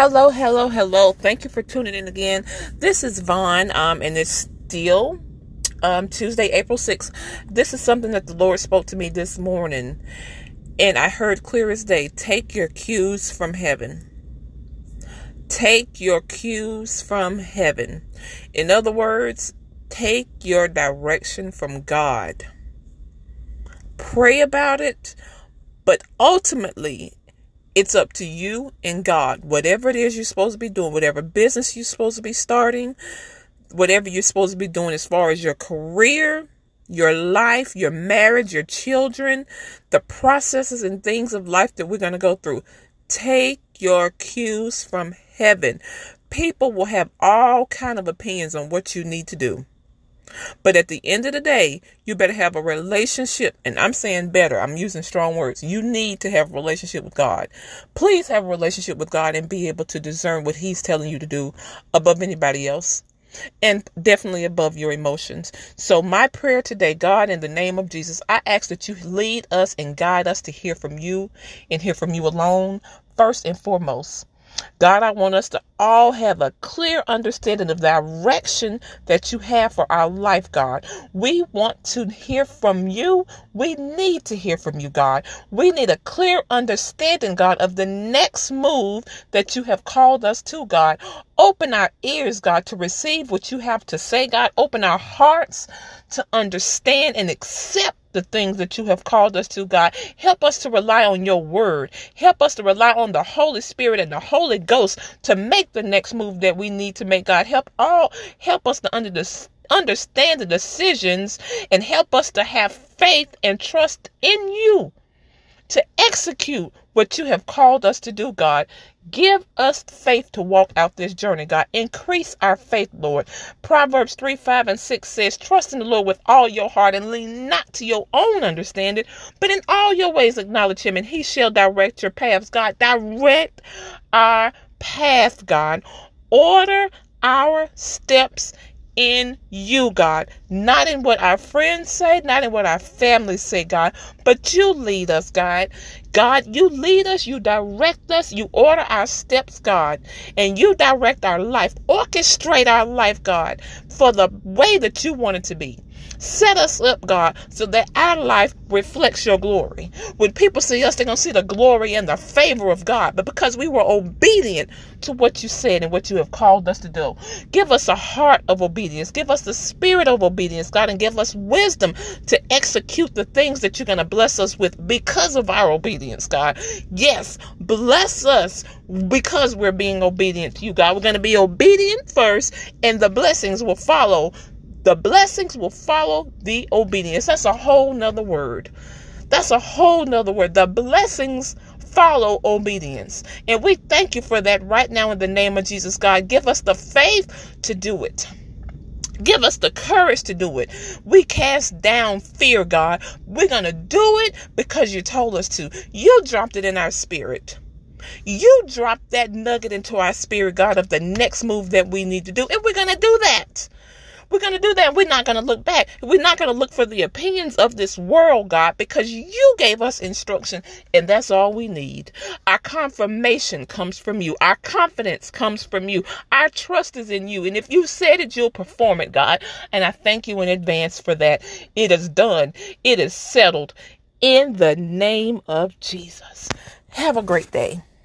Hello, hello, hello. Thank you for tuning in again. This is Vaughn, um, and it's still um, Tuesday, April 6th. This is something that the Lord spoke to me this morning, and I heard clear as day take your cues from heaven. Take your cues from heaven. In other words, take your direction from God. Pray about it, but ultimately, it's up to you and God. Whatever it is you're supposed to be doing, whatever business you're supposed to be starting, whatever you're supposed to be doing as far as your career, your life, your marriage, your children, the processes and things of life that we're going to go through. Take your cues from heaven. People will have all kind of opinions on what you need to do. But at the end of the day, you better have a relationship. And I'm saying better, I'm using strong words. You need to have a relationship with God. Please have a relationship with God and be able to discern what He's telling you to do above anybody else. And definitely above your emotions. So, my prayer today, God, in the name of Jesus, I ask that you lead us and guide us to hear from you and hear from you alone, first and foremost. God, I want us to all have a clear understanding of the direction that you have for our life, God. We want to hear from you. We need to hear from you, God. We need a clear understanding, God, of the next move that you have called us to, God. Open our ears, God, to receive what you have to say, God. Open our hearts to understand and accept the things that you have called us to, God. Help us to rely on your word. Help us to rely on the Holy Spirit and the Holy Ghost to make the next move that we need to make, God. Help all help us to under the understand the decisions and help us to have faith and trust in you to execute what you have called us to do, God. Give us faith to walk out this journey, God. Increase our faith, Lord. Proverbs 3 5 and 6 says, Trust in the Lord with all your heart and lean not to your own understanding, but in all your ways acknowledge him, and he shall direct your paths, God. Direct our path, God. Order our steps in you, God. Not in what our friends say, not in what our families say, God, but you lead us, God. God, you lead us, you direct us, you order our steps, God, and you direct our life, orchestrate our life, God, for the way that you want it to be. Set us up, God, so that our life reflects your glory. When people see us, they're going to see the glory and the favor of God. But because we were obedient to what you said and what you have called us to do, give us a heart of obedience. Give us the spirit of obedience, God, and give us wisdom to execute the things that you're going to bless us with because of our obedience, God. Yes, bless us because we're being obedient to you, God. We're going to be obedient first, and the blessings will follow the blessings will follow the obedience. That's a whole nother word. That's a whole nother word. The blessings follow obedience. And we thank you for that right now in the name of Jesus, God. Give us the faith to do it. Give us the courage to do it. We cast down fear, God. We're going to do it because you told us to. You dropped it in our spirit. You dropped that nugget into our spirit, God, of the next move that we need to do. And we're going to do that. We're going to do that. We're not going to look back. We're not going to look for the opinions of this world, God, because you gave us instruction and that's all we need. Our confirmation comes from you. Our confidence comes from you. Our trust is in you. And if you said it, you'll perform it, God. And I thank you in advance for that. It is done. It is settled in the name of Jesus. Have a great day.